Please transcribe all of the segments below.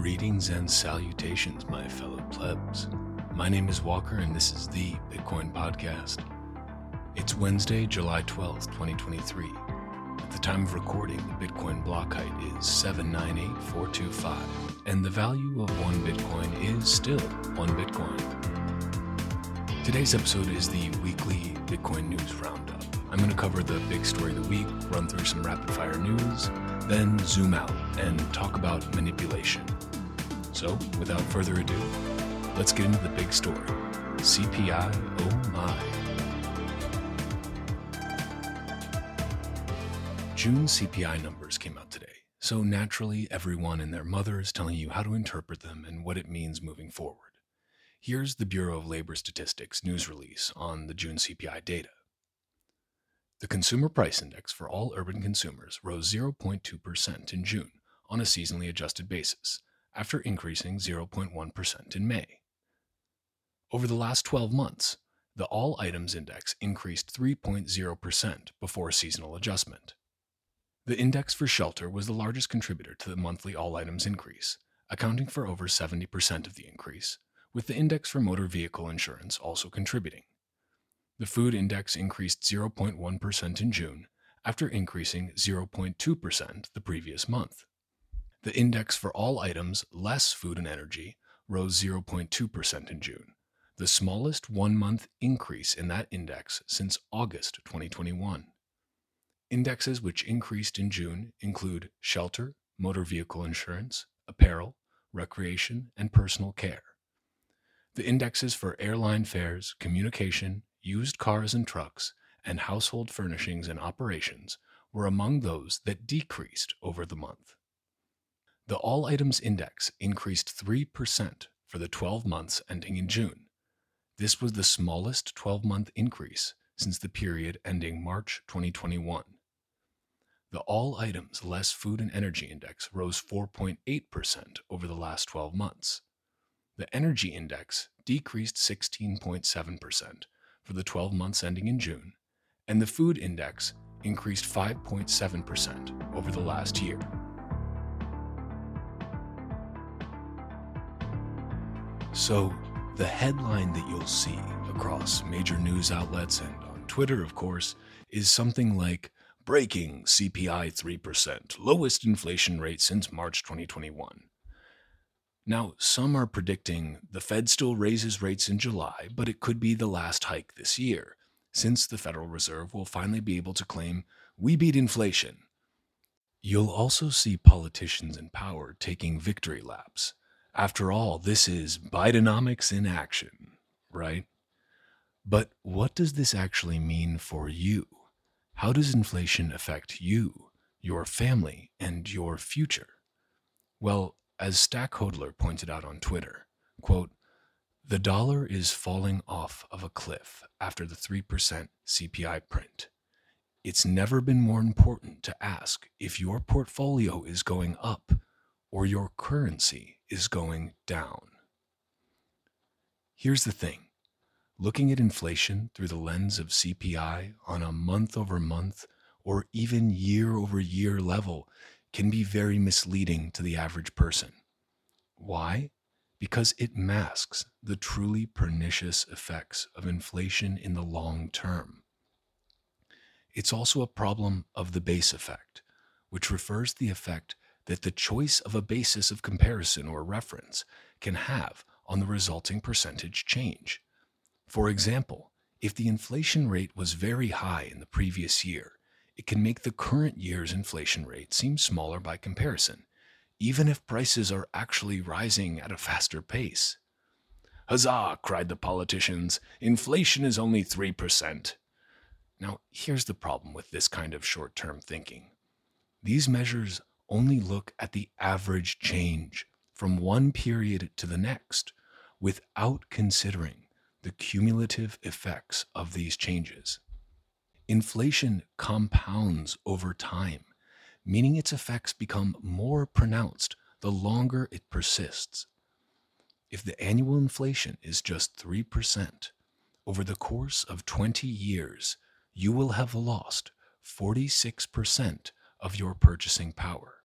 Greetings and salutations, my fellow plebs. My name is Walker, and this is the Bitcoin Podcast. It's Wednesday, July 12th, 2023. At the time of recording, the Bitcoin block height is 798425, and the value of one Bitcoin is still one Bitcoin. Today's episode is the weekly Bitcoin News Roundup. I'm going to cover the big story of the week, run through some rapid fire news, then zoom out and talk about manipulation. So, without further ado, let's get into the big story CPI, oh my. June CPI numbers came out today, so naturally, everyone and their mother is telling you how to interpret them and what it means moving forward. Here's the Bureau of Labor Statistics news release on the June CPI data. The Consumer Price Index for all urban consumers rose 0.2% in June on a seasonally adjusted basis, after increasing 0.1% in May. Over the last 12 months, the All Items Index increased 3.0% before seasonal adjustment. The index for shelter was the largest contributor to the monthly All Items increase, accounting for over 70% of the increase, with the index for motor vehicle insurance also contributing. The food index increased 0.1% in June, after increasing 0.2% the previous month. The index for all items less food and energy rose 0.2% in June, the smallest one month increase in that index since August 2021. Indexes which increased in June include shelter, motor vehicle insurance, apparel, recreation, and personal care. The indexes for airline fares, communication, used cars and trucks, and household furnishings and operations were among those that decreased over the month. The All Items Index increased 3% for the 12 months ending in June. This was the smallest 12 month increase since the period ending March 2021. The All Items Less Food and Energy Index rose 4.8% over the last 12 months. The Energy Index decreased 16.7% for the 12 months ending in June, and the food index increased 5.7% over the last year. So, the headline that you'll see across major news outlets and on Twitter, of course, is something like Breaking CPI 3%, lowest inflation rate since March 2021. Now, some are predicting the Fed still raises rates in July, but it could be the last hike this year, since the Federal Reserve will finally be able to claim, we beat inflation. You'll also see politicians in power taking victory laps. After all, this is Bidenomics in action, right? But what does this actually mean for you? How does inflation affect you, your family, and your future? Well, as Stack Hodler pointed out on Twitter, quote, the dollar is falling off of a cliff after the 3% CPI print. It's never been more important to ask if your portfolio is going up or your currency is going down. Here's the thing looking at inflation through the lens of CPI on a month over month or even year over year level can be very misleading to the average person. Why? Because it masks the truly pernicious effects of inflation in the long term. It's also a problem of the base effect, which refers to the effect that the choice of a basis of comparison or reference can have on the resulting percentage change. For example, if the inflation rate was very high in the previous year, it can make the current year's inflation rate seem smaller by comparison, even if prices are actually rising at a faster pace. Huzzah! cried the politicians. Inflation is only 3%. Now, here's the problem with this kind of short term thinking these measures only look at the average change from one period to the next without considering the cumulative effects of these changes. Inflation compounds over time, meaning its effects become more pronounced the longer it persists. If the annual inflation is just 3%, over the course of 20 years, you will have lost 46% of your purchasing power.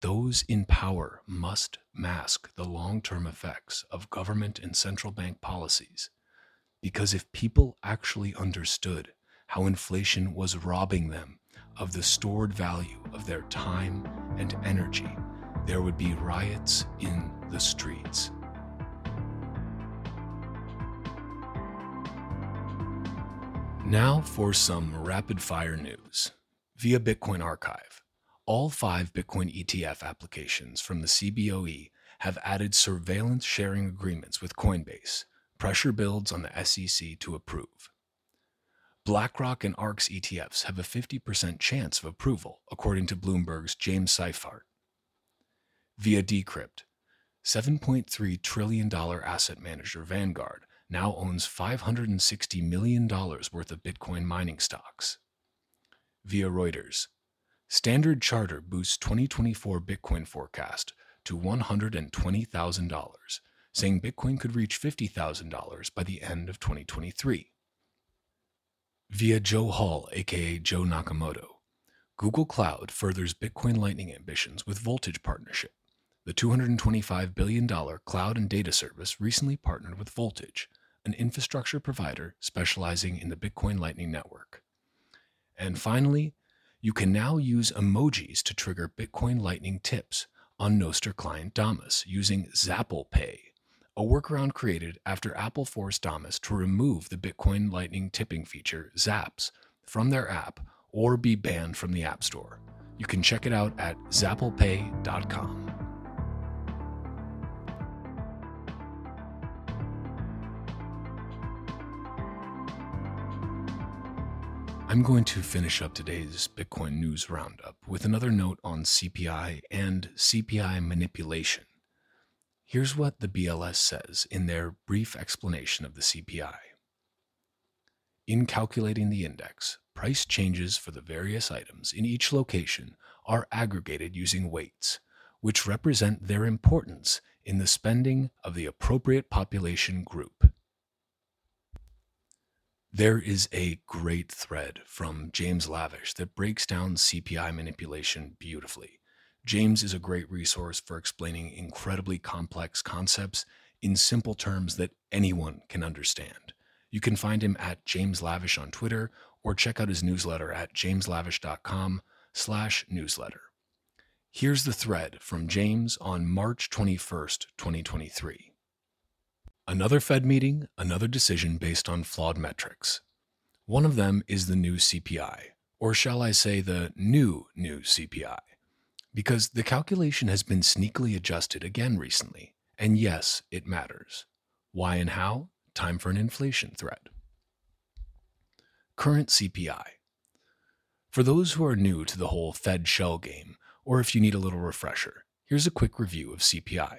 Those in power must mask the long term effects of government and central bank policies. Because if people actually understood how inflation was robbing them of the stored value of their time and energy, there would be riots in the streets. Now for some rapid fire news. Via Bitcoin Archive, all five Bitcoin ETF applications from the CBOE have added surveillance sharing agreements with Coinbase. Pressure builds on the SEC to approve. BlackRock and ARK's ETFs have a 50% chance of approval, according to Bloomberg's James Seyffart. Via Decrypt, $7.3 trillion asset manager Vanguard now owns $560 million worth of Bitcoin mining stocks. Via Reuters, Standard Charter boosts 2024 Bitcoin forecast to $120,000, saying Bitcoin could reach $50,000 by the end of 2023. Via Joe Hall, aka Joe Nakamoto, Google Cloud furthers Bitcoin Lightning ambitions with Voltage partnership. The $225 billion cloud and data service recently partnered with Voltage, an infrastructure provider specializing in the Bitcoin Lightning Network. And finally, you can now use emojis to trigger Bitcoin Lightning tips on Nostr client Damus using Zapple Pay, a workaround created after Apple forced Damus to remove the Bitcoin Lightning tipping feature, Zaps, from their app or be banned from the App Store. You can check it out at zapplepay.com. I'm going to finish up today's Bitcoin news roundup with another note on CPI and CPI manipulation. Here's what the BLS says in their brief explanation of the CPI. In calculating the index, price changes for the various items in each location are aggregated using weights, which represent their importance in the spending of the appropriate population group. There is a great thread from James Lavish that breaks down CPI manipulation beautifully. James is a great resource for explaining incredibly complex concepts in simple terms that anyone can understand. You can find him at James Lavish on Twitter or check out his newsletter at jameslavish.com slash newsletter. Here's the thread from James on March 21st, 2023. Another Fed meeting, another decision based on flawed metrics. One of them is the new CPI, or shall I say the new new CPI because the calculation has been sneakily adjusted again recently. And yes, it matters. Why and how? Time for an inflation threat. Current CPI. For those who are new to the whole Fed shell game, or if you need a little refresher, here's a quick review of CPI.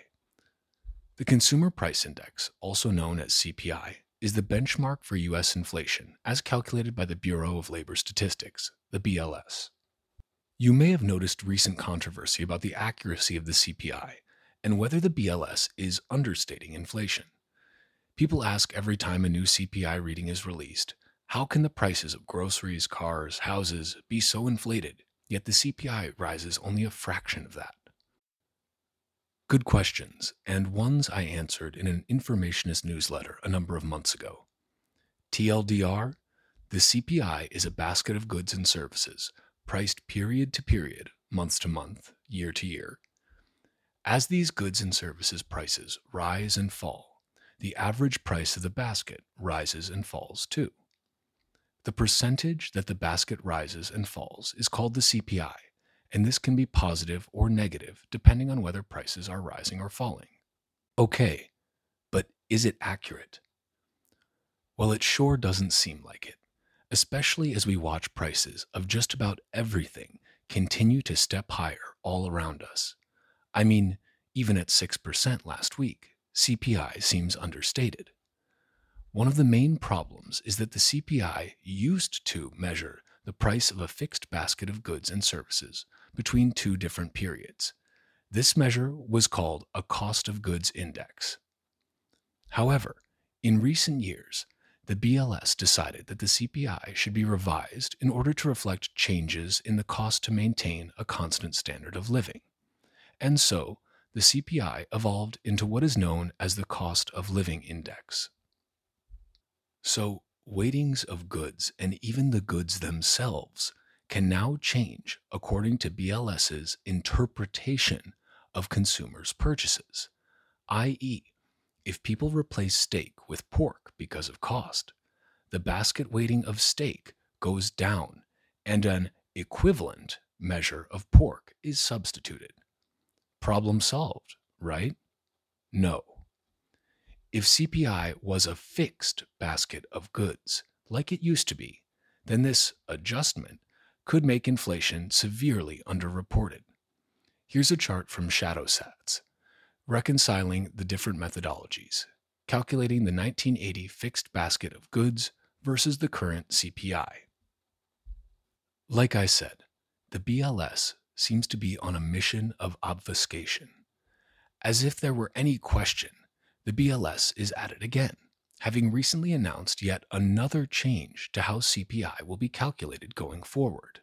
The Consumer Price Index, also known as CPI, is the benchmark for U.S. inflation as calculated by the Bureau of Labor Statistics, the BLS. You may have noticed recent controversy about the accuracy of the CPI and whether the BLS is understating inflation. People ask every time a new CPI reading is released how can the prices of groceries, cars, houses be so inflated, yet the CPI rises only a fraction of that? Good questions, and ones I answered in an informationist newsletter a number of months ago. TLDR The CPI is a basket of goods and services priced period to period, month to month, year to year. As these goods and services prices rise and fall, the average price of the basket rises and falls too. The percentage that the basket rises and falls is called the CPI, and this can be positive or negative depending on whether prices are rising or falling. Okay, but is it accurate? Well, it sure doesn't seem like it especially as we watch prices of just about everything continue to step higher all around us. I mean, even at 6% last week, CPI seems understated. One of the main problems is that the CPI used to measure the price of a fixed basket of goods and services between two different periods. This measure was called a cost of goods index. However, in recent years, the BLS decided that the CPI should be revised in order to reflect changes in the cost to maintain a constant standard of living. And so, the CPI evolved into what is known as the Cost of Living Index. So, weightings of goods and even the goods themselves can now change according to BLS's interpretation of consumers' purchases, i.e., if people replace steak with pork because of cost, the basket weighting of steak goes down and an equivalent measure of pork is substituted. Problem solved, right? No. If CPI was a fixed basket of goods, like it used to be, then this adjustment could make inflation severely underreported. Here's a chart from Shadow ShadowStats, reconciling the different methodologies, calculating the 1980 fixed basket of goods versus the current CPI. Like I said, the BLS seems to be on a mission of obfuscation. As if there were any question, the BLS is at it again, having recently announced yet another change to how CPI will be calculated going forward.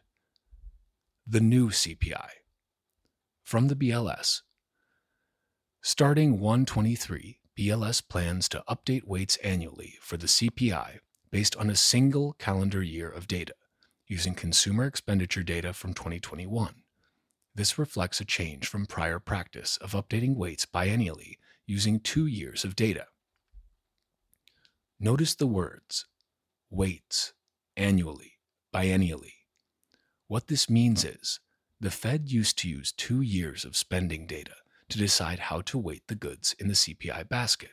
The new CPI. From the BLS. Starting 123, BLS plans to update weights annually for the CPI based on a single calendar year of data using consumer expenditure data from 2021. This reflects a change from prior practice of updating weights biennially using two years of data. Notice the words weights, annually, biennially. What this means is the Fed used to use two years of spending data to decide how to weight the goods in the CPI basket,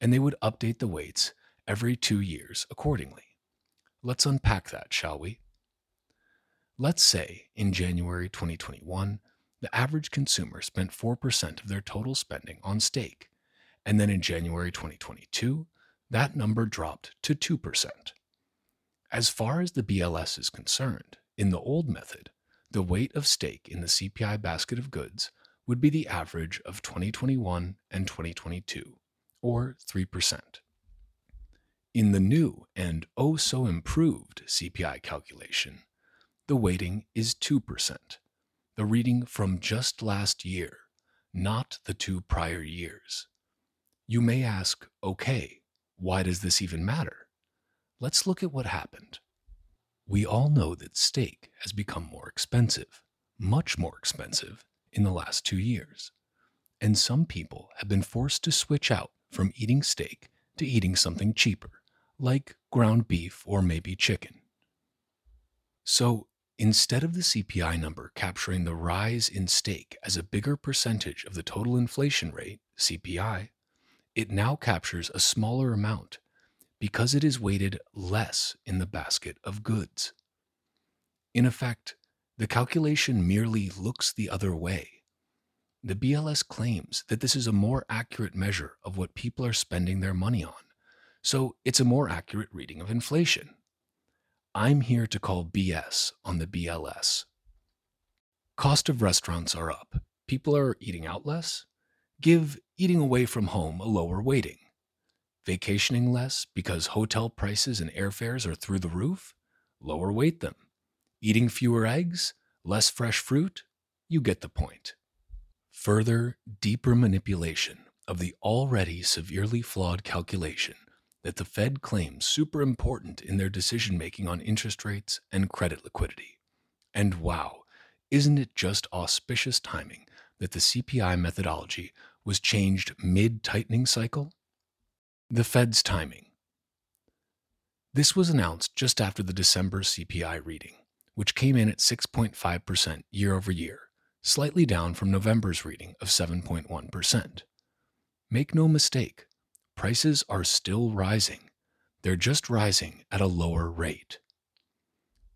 and they would update the weights every two years accordingly. Let's unpack that, shall we? Let's say in January 2021, the average consumer spent 4% of their total spending on steak, and then in January 2022, that number dropped to 2%. As far as the BLS is concerned, in the old method, the weight of steak in the CPI basket of goods would be the average of 2021 and 2022, or 3%. In the new and oh so improved CPI calculation, the weighting is 2%, the reading from just last year, not the two prior years. You may ask, okay, why does this even matter? Let's look at what happened. We all know that steak has become more expensive, much more expensive, in the last two years. And some people have been forced to switch out from eating steak to eating something cheaper, like ground beef or maybe chicken. So Instead of the CPI number capturing the rise in steak as a bigger percentage of the total inflation rate, CPI, it now captures a smaller amount because it is weighted less in the basket of goods. In effect, the calculation merely looks the other way. The BLS claims that this is a more accurate measure of what people are spending their money on, so it's a more accurate reading of inflation. I'm here to call BS on the BLS. Cost of restaurants are up. People are eating out less. Give eating away from home a lower weighting. Vacationing less because hotel prices and airfares are through the roof? Lower weight them. Eating fewer eggs? Less fresh fruit? You get the point. Further, deeper manipulation of the already severely flawed calculation that the Fed claims super important in their decision making on interest rates and credit liquidity. And wow, isn't it just auspicious timing that the CPI methodology was changed mid tightening cycle? The Fed's timing. This was announced just after the December CPI reading, which came in at 6.5% year over year, slightly down from November's reading of 7.1%. Make no mistake, prices are still rising. They're just rising at a lower rate.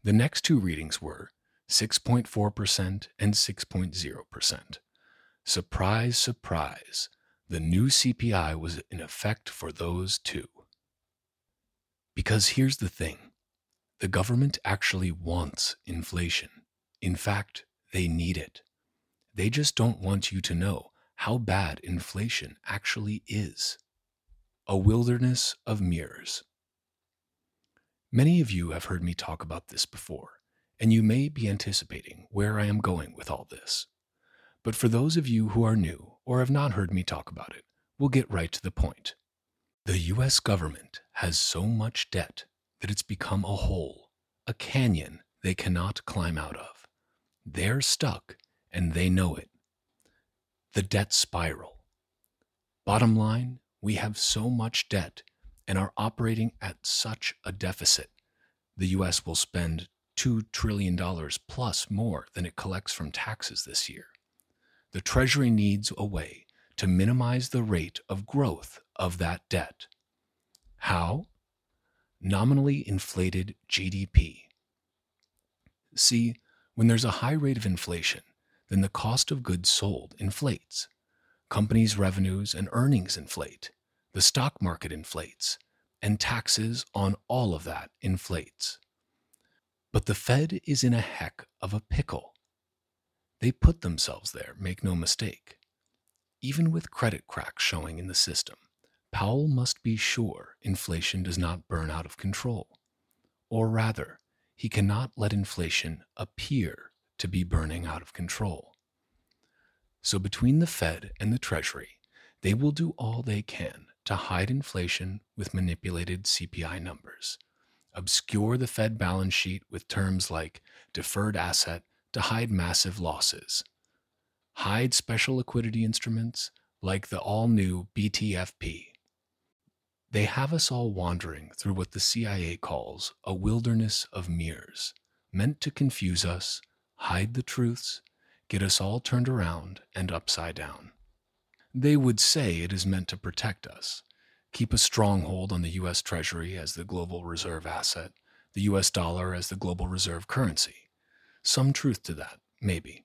The next two readings were 6.4% and 6.0%. Surprise, surprise, the new CPI was in effect for those two. Because here's the thing the government actually wants inflation. In fact, they need it. They just don't want you to know how bad inflation actually is a wilderness of mirrors. Many of you have heard me talk about this before, and you may be anticipating where I am going with all this. but for those of you who are new or have not heard me talk about it, we'll get right to the point. The US government has so much debt that it's become a hole, a canyon they cannot climb out of. They're stuck and they know it. The debt spiral. Bottom line, we have so much debt and are operating at such a deficit. The US will spend $2 trillion plus more than it collects from taxes this year. The Treasury needs a way to minimize the rate of growth of that debt. How? Nominally inflated GDP. See, when there's a high rate of inflation, then the cost of goods sold inflates. Companies' revenues and earnings inflate. The stock market inflates. And taxes on all of that inflates. But the Fed is in a heck of a pickle. They put themselves there, make no mistake. Even with credit cracks showing in the system, Powell must be sure inflation does not burn out of control. Or rather, he cannot let inflation appear to be burning out of control. So, between the Fed and the Treasury, they will do all they can to hide inflation with manipulated CPI numbers, obscure the Fed balance sheet with terms like deferred asset to hide massive losses, hide special liquidity instruments like the all new BTFP. They have us all wandering through what the CIA calls a wilderness of mirrors, meant to confuse us, hide the truths, get us all turned around and upside down. They would say it is meant to protect us, keep a stronghold on the U.S. Treasury as the global reserve asset, the U.S. dollar as the global reserve currency. Some truth to that, maybe.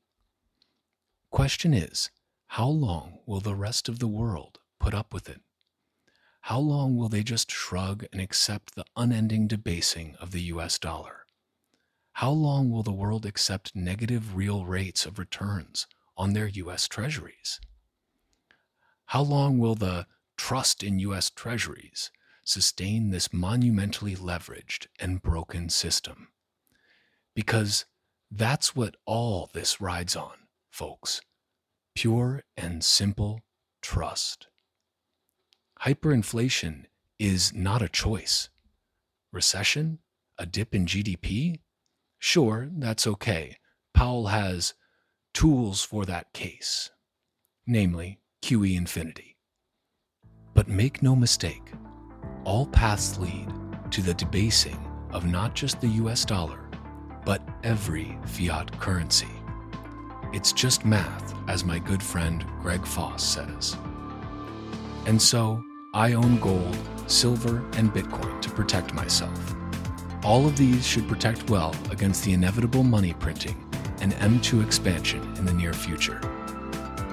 Question is how long will the rest of the world put up with it? How long will they just shrug and accept the unending debasing of the US dollar? How long will the world accept negative real rates of returns on their US treasuries? How long will the trust in US treasuries sustain this monumentally leveraged and broken system? Because that's what all this rides on, folks. Pure and simple trust. Hyperinflation is not a choice. Recession? A dip in GDP? Sure, that's okay. Powell has tools for that case, namely QE infinity. But make no mistake, all paths lead to the debasing of not just the US dollar, but every fiat currency. It's just math, as my good friend Greg Foss says. And so, I own gold, silver, and Bitcoin to protect myself. All of these should protect well against the inevitable money printing and M2 expansion in the near future.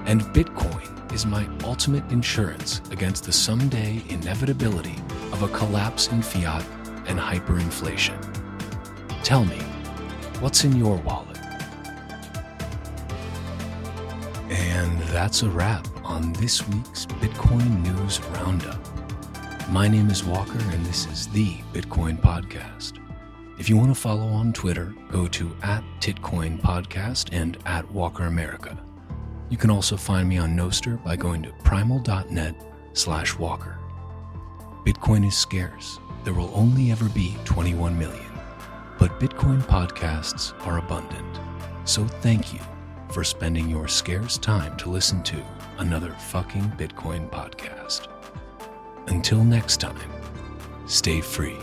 And Bitcoin is my ultimate insurance against the someday inevitability of a collapse in fiat and hyperinflation. Tell me, what's in your wallet? And that's a wrap on this week's Bitcoin News Roundup. My name is Walker, and this is the Bitcoin Podcast. If you want to follow on Twitter, go to at Titcoin Podcast and at Walker America. You can also find me on Nostr by going to primal.net slash Walker. Bitcoin is scarce. There will only ever be 21 million. But Bitcoin podcasts are abundant. So thank you for spending your scarce time to listen to another fucking Bitcoin podcast. Until next time, stay free.